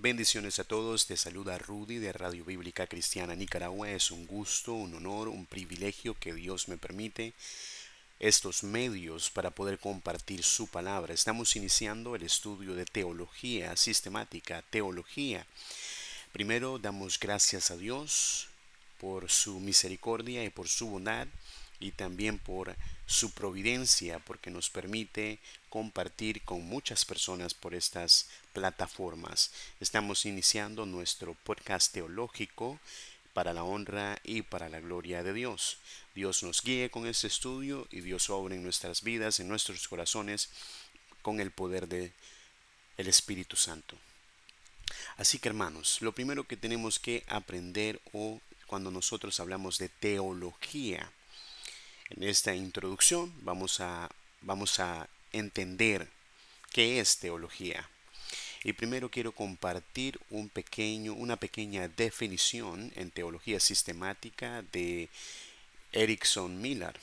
Bendiciones a todos, te saluda Rudy de Radio Bíblica Cristiana Nicaragua. Es un gusto, un honor, un privilegio que Dios me permite estos medios para poder compartir su palabra. Estamos iniciando el estudio de teología sistemática, teología. Primero damos gracias a Dios por su misericordia y por su bondad y también por su providencia porque nos permite compartir con muchas personas por estas plataformas. Estamos iniciando nuestro podcast teológico para la honra y para la gloria de Dios. Dios nos guíe con este estudio y Dios obra en nuestras vidas, en nuestros corazones, con el poder de el Espíritu Santo. Así que hermanos, lo primero que tenemos que aprender o cuando nosotros hablamos de teología, en esta introducción vamos a, vamos a entender qué es teología. Y primero quiero compartir un pequeño, una pequeña definición en teología sistemática de Erickson Miller.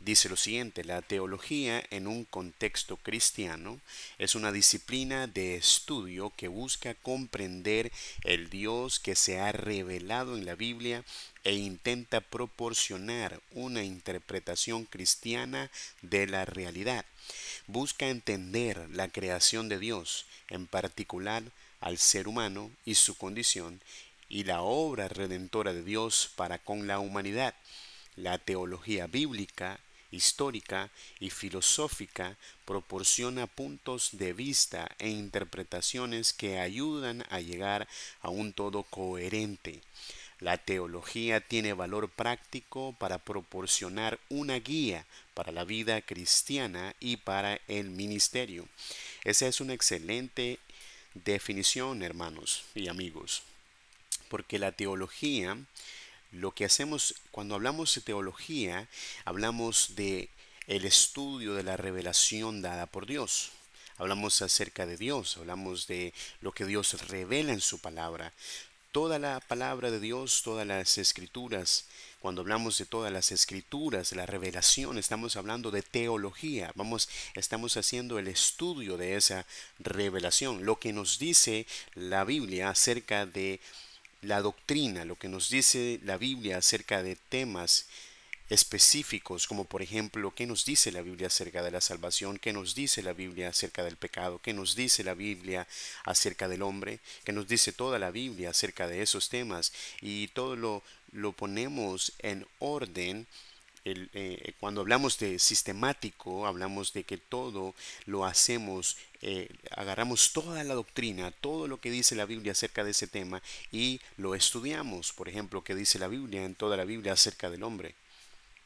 Dice lo siguiente, la teología en un contexto cristiano es una disciplina de estudio que busca comprender el Dios que se ha revelado en la Biblia e intenta proporcionar una interpretación cristiana de la realidad. Busca entender la creación de Dios, en particular al ser humano y su condición, y la obra redentora de Dios para con la humanidad. La teología bíblica histórica y filosófica proporciona puntos de vista e interpretaciones que ayudan a llegar a un todo coherente. La teología tiene valor práctico para proporcionar una guía para la vida cristiana y para el ministerio. Esa es una excelente definición, hermanos y amigos, porque la teología lo que hacemos cuando hablamos de teología, hablamos de el estudio de la revelación dada por Dios. Hablamos acerca de Dios, hablamos de lo que Dios revela en su palabra. Toda la palabra de Dios, todas las escrituras, cuando hablamos de todas las escrituras, la revelación, estamos hablando de teología. Vamos, estamos haciendo el estudio de esa revelación, lo que nos dice la Biblia acerca de la doctrina, lo que nos dice la Biblia acerca de temas específicos, como por ejemplo, qué nos dice la Biblia acerca de la salvación, qué nos dice la Biblia acerca del pecado, qué nos dice la Biblia acerca del hombre, qué nos dice toda la Biblia acerca de esos temas, y todo lo, lo ponemos en orden eh, cuando hablamos de sistemático, hablamos de que todo lo hacemos, eh, agarramos toda la doctrina, todo lo que dice la Biblia acerca de ese tema y lo estudiamos. Por ejemplo, qué dice la Biblia en toda la Biblia acerca del hombre,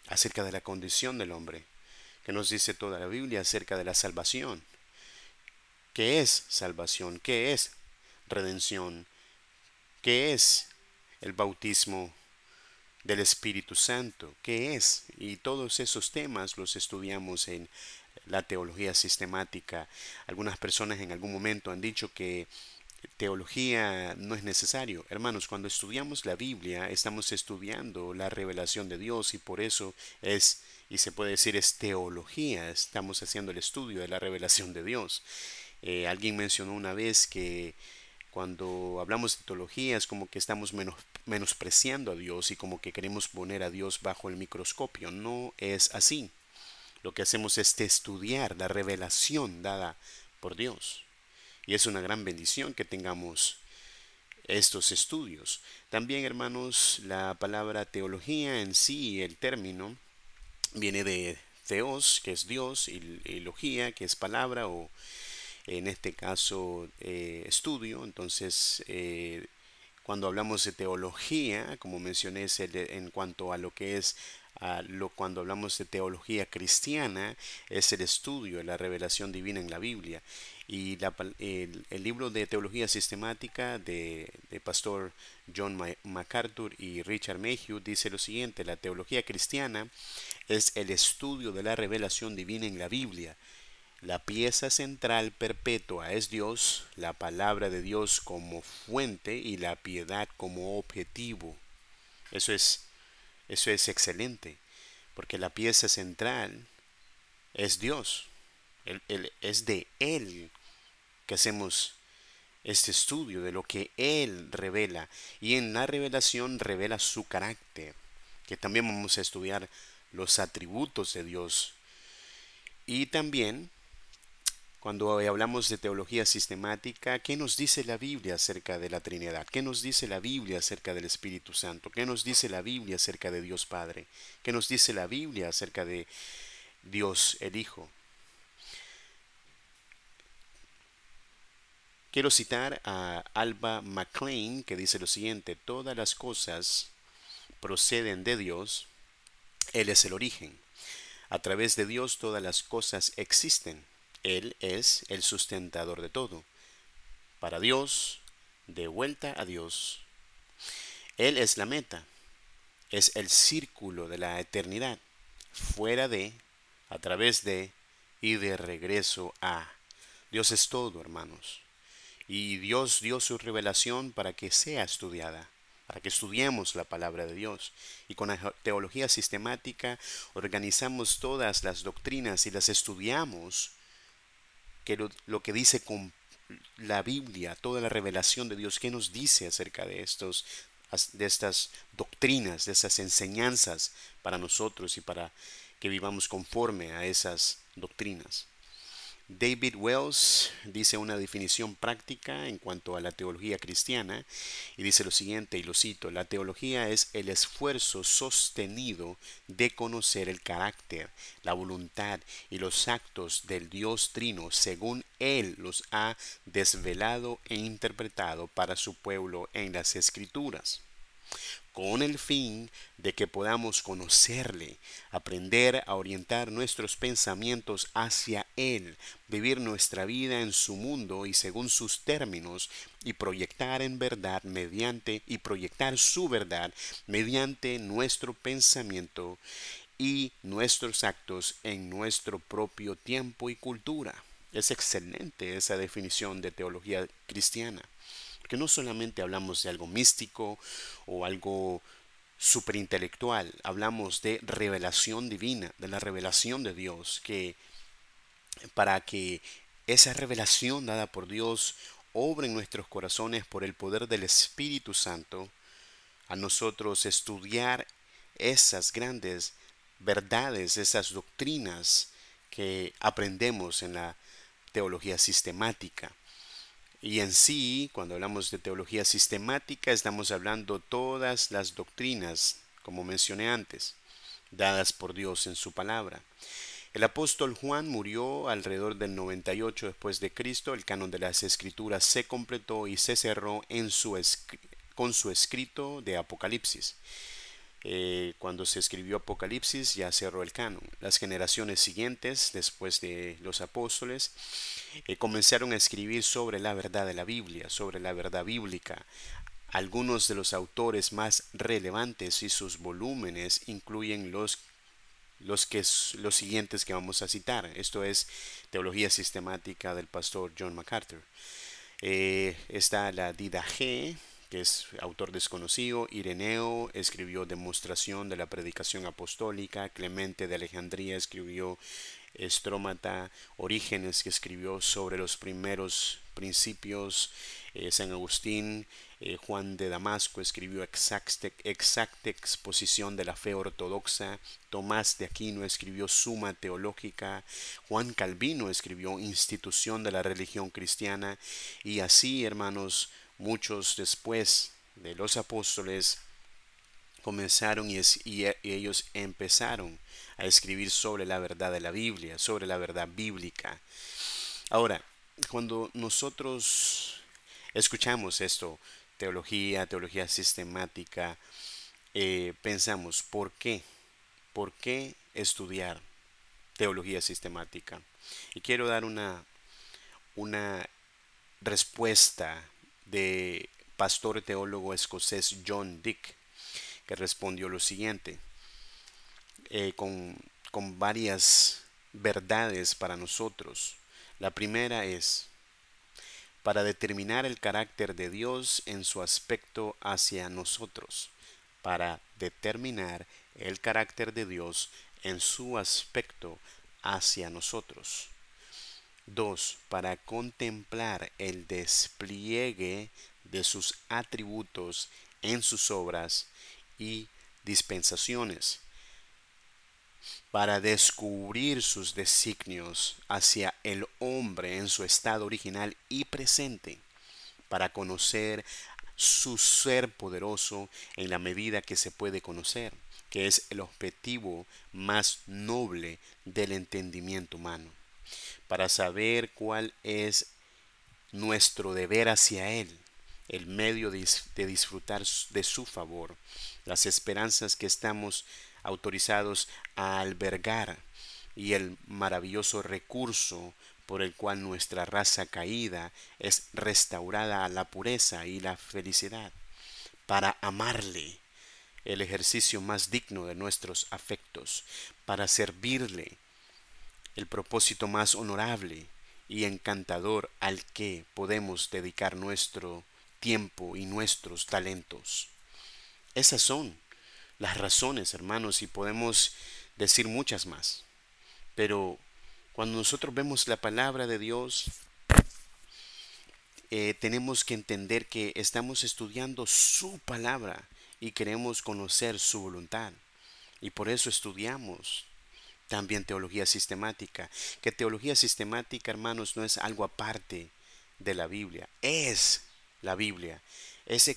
acerca de la condición del hombre, que nos dice toda la Biblia acerca de la salvación. ¿Qué es salvación? ¿Qué es redención? ¿Qué es el bautismo del Espíritu Santo, qué es, y todos esos temas los estudiamos en la teología sistemática. Algunas personas en algún momento han dicho que teología no es necesario. Hermanos, cuando estudiamos la Biblia, estamos estudiando la revelación de Dios y por eso es, y se puede decir, es teología. Estamos haciendo el estudio de la revelación de Dios. Eh, alguien mencionó una vez que cuando hablamos de teología es como que estamos menos, menospreciando a Dios y como que queremos poner a Dios bajo el microscopio. No es así. Lo que hacemos es estudiar la revelación dada por Dios. Y es una gran bendición que tengamos estos estudios. También, hermanos, la palabra teología en sí, el término, viene de Theos, que es Dios, y, logía, que es palabra, o en este caso eh, estudio. Entonces, eh, cuando hablamos de teología, como mencioné, en cuanto a lo que es lo, cuando hablamos de teología cristiana, es el estudio de la revelación divina en la Biblia. Y el, libro de teología sistemática de, de pastor John MacArthur y Richard Mayhew dice lo siguiente, la teología cristiana es el estudio de la revelación divina en la Biblia la pieza central perpetua es Dios, la palabra de Dios como fuente y la piedad como objetivo. Eso es, eso es excelente, porque la pieza central es Dios. es de Él que hacemos este estudio de lo que Él revela y en la revelación revela su carácter, que también vamos a estudiar los atributos de Dios y también cuando hablamos de teología sistemática, ¿qué nos dice la Biblia acerca de la Trinidad? ¿Qué nos dice la Biblia acerca del Espíritu Santo? ¿Qué nos dice la Biblia acerca de Dios Padre? ¿Qué nos dice la Biblia acerca de Dios el Hijo? Quiero citar a Alba McLean que dice lo siguiente, todas las cosas proceden de Dios, Él es el origen. A través de Dios todas las cosas existen. Él es el sustentador de todo. Para Dios, de vuelta a Dios. Él es la meta. Es el círculo de la eternidad. Fuera de, a través de y de regreso a. Dios es todo, hermanos y Dios dio su revelación para que sea estudiada, para que estudiemos la palabra de Dios. Y con la teología sistemática organizamos todas las doctrinas y las estudiamos, que lo, que dice con la Biblia, toda la revelación de Dios, qué nos dice acerca de estos de estas doctrinas, de esas enseñanzas para nosotros y para que vivamos conforme a esas doctrinas. David Wells dice una definición práctica en cuanto a la teología cristiana y dice lo siguiente, y lo cito, la teología es el esfuerzo sostenido de conocer el carácter, la voluntad y los actos del Dios Trino según Él los ha desvelado e interpretado para su pueblo en las Escrituras con el fin de que podamos conocerle, aprender a orientar nuestros pensamientos hacia Él, vivir nuestra vida en su mundo y según sus términos, y proyectar en verdad mediante y proyectar su verdad mediante nuestro pensamiento y nuestros actos en nuestro propio tiempo y cultura. Es excelente esa definición de teología cristiana que no solamente hablamos de algo místico o algo superintelectual, hablamos de revelación divina, de la revelación de Dios, que para que esa revelación dada por Dios obre en nuestros corazones por el poder del Espíritu Santo, a nosotros estudiar esas grandes verdades, esas doctrinas que aprendemos en la teología sistemática. Y en sí, cuando hablamos de teología sistemática, estamos hablando todas las doctrinas, como mencioné antes, dadas por Dios en su palabra. El apóstol Juan murió alrededor del 98 después de Cristo, el canon de las escrituras se completó y se cerró en con su escrito de Apocalipsis. Eh, cuando se escribió Apocalipsis ya cerró el canon. Las generaciones siguientes, después de los apóstoles, eh, comenzaron a escribir sobre la verdad de la Biblia, sobre la verdad bíblica. Algunos de los autores más relevantes y sus volúmenes incluyen los los, que, los siguientes que vamos a citar. Esto es Teología Sistemática del pastor John MacArthur. Eh, está la Didaje, que es autor desconocido. Ireneo escribió Demostración de la Predicación Apostólica. Clemente de Alejandría escribió Estrómata. Orígenes, que escribió sobre los primeros principios. Eh, San Agustín, eh, Juan de Damasco escribió exacta, exacta exposición de la fe ortodoxa. Tomás de Aquino escribió Suma Teológica. Juan Calvino escribió Institución de la Religión Cristiana. Y así, hermanos, muchos después de los apóstoles comenzaron y, ellos empezaron a escribir sobre la verdad de la Biblia, sobre la verdad bíblica. Ahora, cuando nosotros escuchamos esto, teología, teología sistemática, eh, pensamos, ¿por qué? ¿Por qué estudiar teología sistemática? Y quiero dar una, una respuesta de pastor teólogo escocés John Dick, que respondió lo siguiente, eh, con, con varias verdades para nosotros. La primera es, para determinar el carácter de Dios en su aspecto hacia nosotros, para determinar el carácter de Dios en su aspecto hacia nosotros. Dos, para contemplar el despliegue de sus atributos en sus obras y dispensaciones, para descubrir sus designios hacia el hombre en su estado original y presente, para conocer su ser poderoso en la medida que se puede conocer, que es el objetivo más noble del entendimiento humano para saber cuál es nuestro deber hacia Él, el medio de, disfrutar de su favor, las esperanzas que estamos autorizados a albergar y el maravilloso recurso por el cual nuestra raza caída es restaurada a la pureza y la felicidad, para amarle, el ejercicio más digno de nuestros afectos, para servirle, el propósito más honorable y encantador al que podemos dedicar nuestro tiempo y nuestros talentos. Esas son las razones, hermanos, y podemos decir muchas más. Pero cuando nosotros vemos la palabra de Dios, eh, tenemos que entender que estamos estudiando su palabra y queremos conocer su voluntad. Y por eso estudiamos también teología sistemática. Que teología sistemática, hermanos, no es algo aparte de la Biblia, es la Biblia. Es,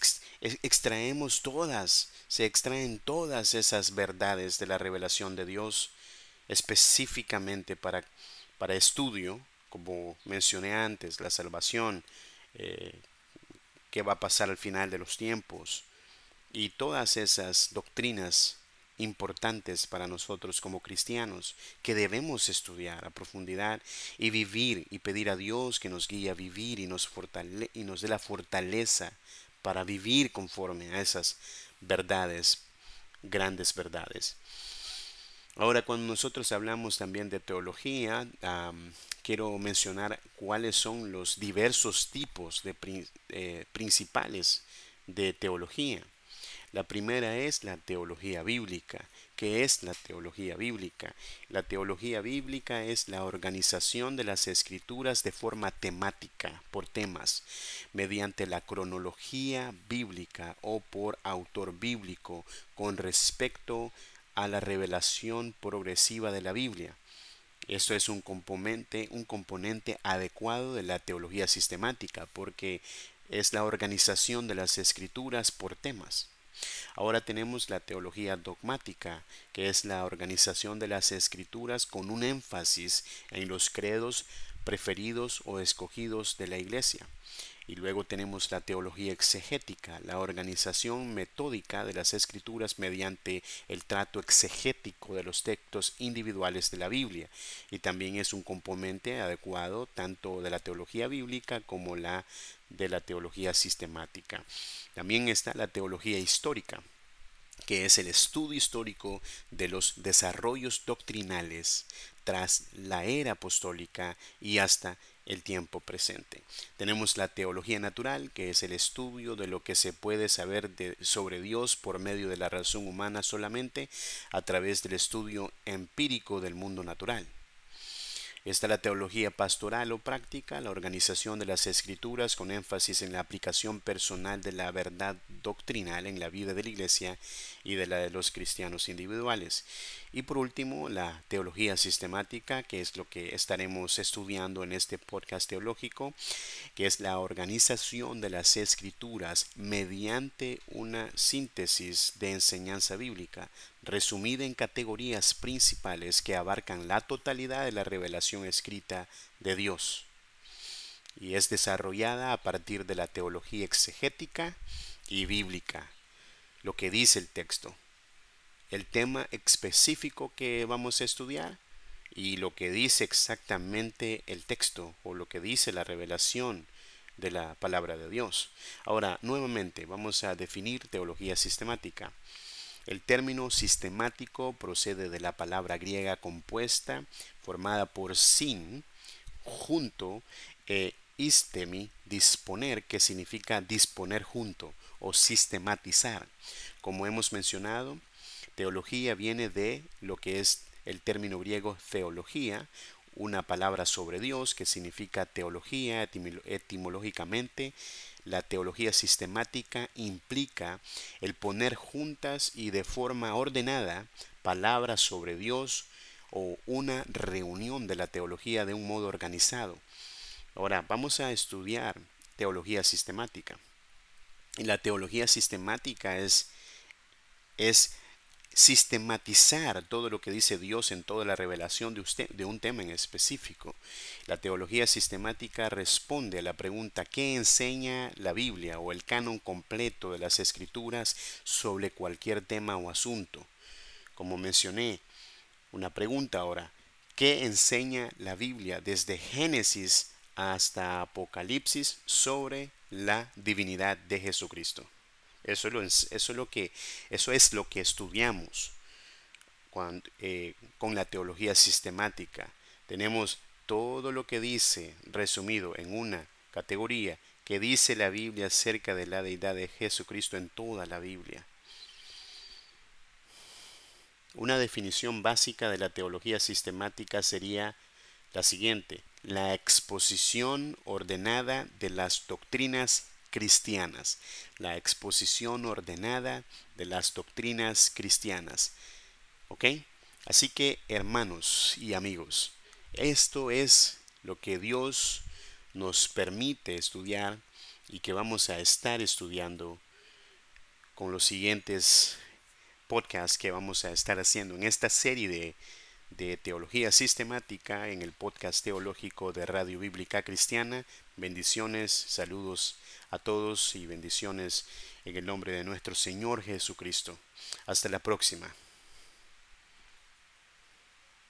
extraemos todas, se extraen todas esas verdades de la revelación de Dios específicamente para, para estudio, como mencioné antes, la salvación, eh, qué va a pasar al final de los tiempos y todas esas doctrinas importantes para nosotros como cristianos que debemos estudiar a profundidad y vivir y pedir a Dios que nos guíe a vivir y nos, y nos dé la fortaleza para vivir conforme a esas verdades, grandes verdades. Ahora, cuando nosotros hablamos también de teología, quiero mencionar cuáles son los diversos tipos de, eh, principales de teología. La primera es la teología bíblica. ¿Qué es la teología bíblica? La teología bíblica es la organización de las escrituras de forma temática, por temas, mediante la cronología bíblica o por autor bíblico con respecto a la revelación progresiva de la Biblia. Esto es un componente, un componente adecuado de la teología sistemática porque es la organización de las escrituras por temas. Ahora tenemos la teología dogmática, que es la organización de las escrituras con un énfasis en los credos preferidos o escogidos de la Iglesia. Y luego tenemos la teología exegética, la organización metódica de las escrituras mediante el trato exegético de los textos individuales de la Biblia. Y también es un componente adecuado tanto de la teología bíblica como la de la teología sistemática. También está la teología histórica, que es el estudio histórico de los desarrollos doctrinales tras la era apostólica y hasta el tiempo presente. Tenemos la teología natural, que es el estudio de lo que se puede saber sobre Dios por medio de la razón humana solamente a través del estudio empírico del mundo natural. Está la teología pastoral o práctica, la organización de las escrituras con énfasis en la aplicación personal de la verdad doctrinal en la vida de la iglesia y de la de los cristianos individuales. Y por último, la teología sistemática, que es lo que estaremos estudiando en este podcast teológico, que es la organización de las escrituras mediante una síntesis de enseñanza bíblica, resumida en categorías principales que abarcan la totalidad de la revelación escrita de Dios. Y es desarrollada a partir de la teología exegética y bíblica, lo que dice el texto el tema específico que vamos a estudiar y lo que dice exactamente el texto o lo que dice la revelación de la palabra de Dios. Ahora, nuevamente, vamos a definir teología sistemática. El término sistemático procede de la palabra griega compuesta formada por sin, junto, e istemi, disponer, que significa disponer junto o sistematizar. Como hemos mencionado, Teología viene de lo que es el término griego teología, una palabra sobre Dios que significa teología etimológicamente. La teología sistemática implica el poner juntas y de forma ordenada palabras sobre Dios o una reunión de la teología de un modo organizado. Ahora vamos a estudiar teología sistemática. Y la teología sistemática es, es sistematizar todo lo que dice Dios en toda la revelación de, usted, de un tema en específico. La teología sistemática responde a la pregunta ¿qué enseña la Biblia o el canon completo de las escrituras sobre cualquier tema o asunto? Como mencioné, una pregunta ahora, ¿qué enseña la Biblia desde Génesis hasta Apocalipsis sobre la divinidad de Jesucristo? Eso es lo, eso es lo, que, eso es lo que estudiamos eh, con la teología sistemática. Tenemos todo lo que dice resumido en una categoría que dice la Biblia acerca de la deidad de Jesucristo en toda la Biblia. Una definición básica de la teología sistemática sería la siguiente, la exposición ordenada de las doctrinas cristianas, la exposición ordenada de las doctrinas cristianas. ¿Ok? Así que, hermanos y amigos, esto es lo que Dios nos permite estudiar y que vamos a estar estudiando con los siguientes podcasts que vamos a estar haciendo en esta serie de de Teología Sistemática en el podcast teológico de Radio Bíblica Cristiana. Bendiciones, saludos a todos y bendiciones en el nombre de nuestro Señor Jesucristo. Hasta la próxima.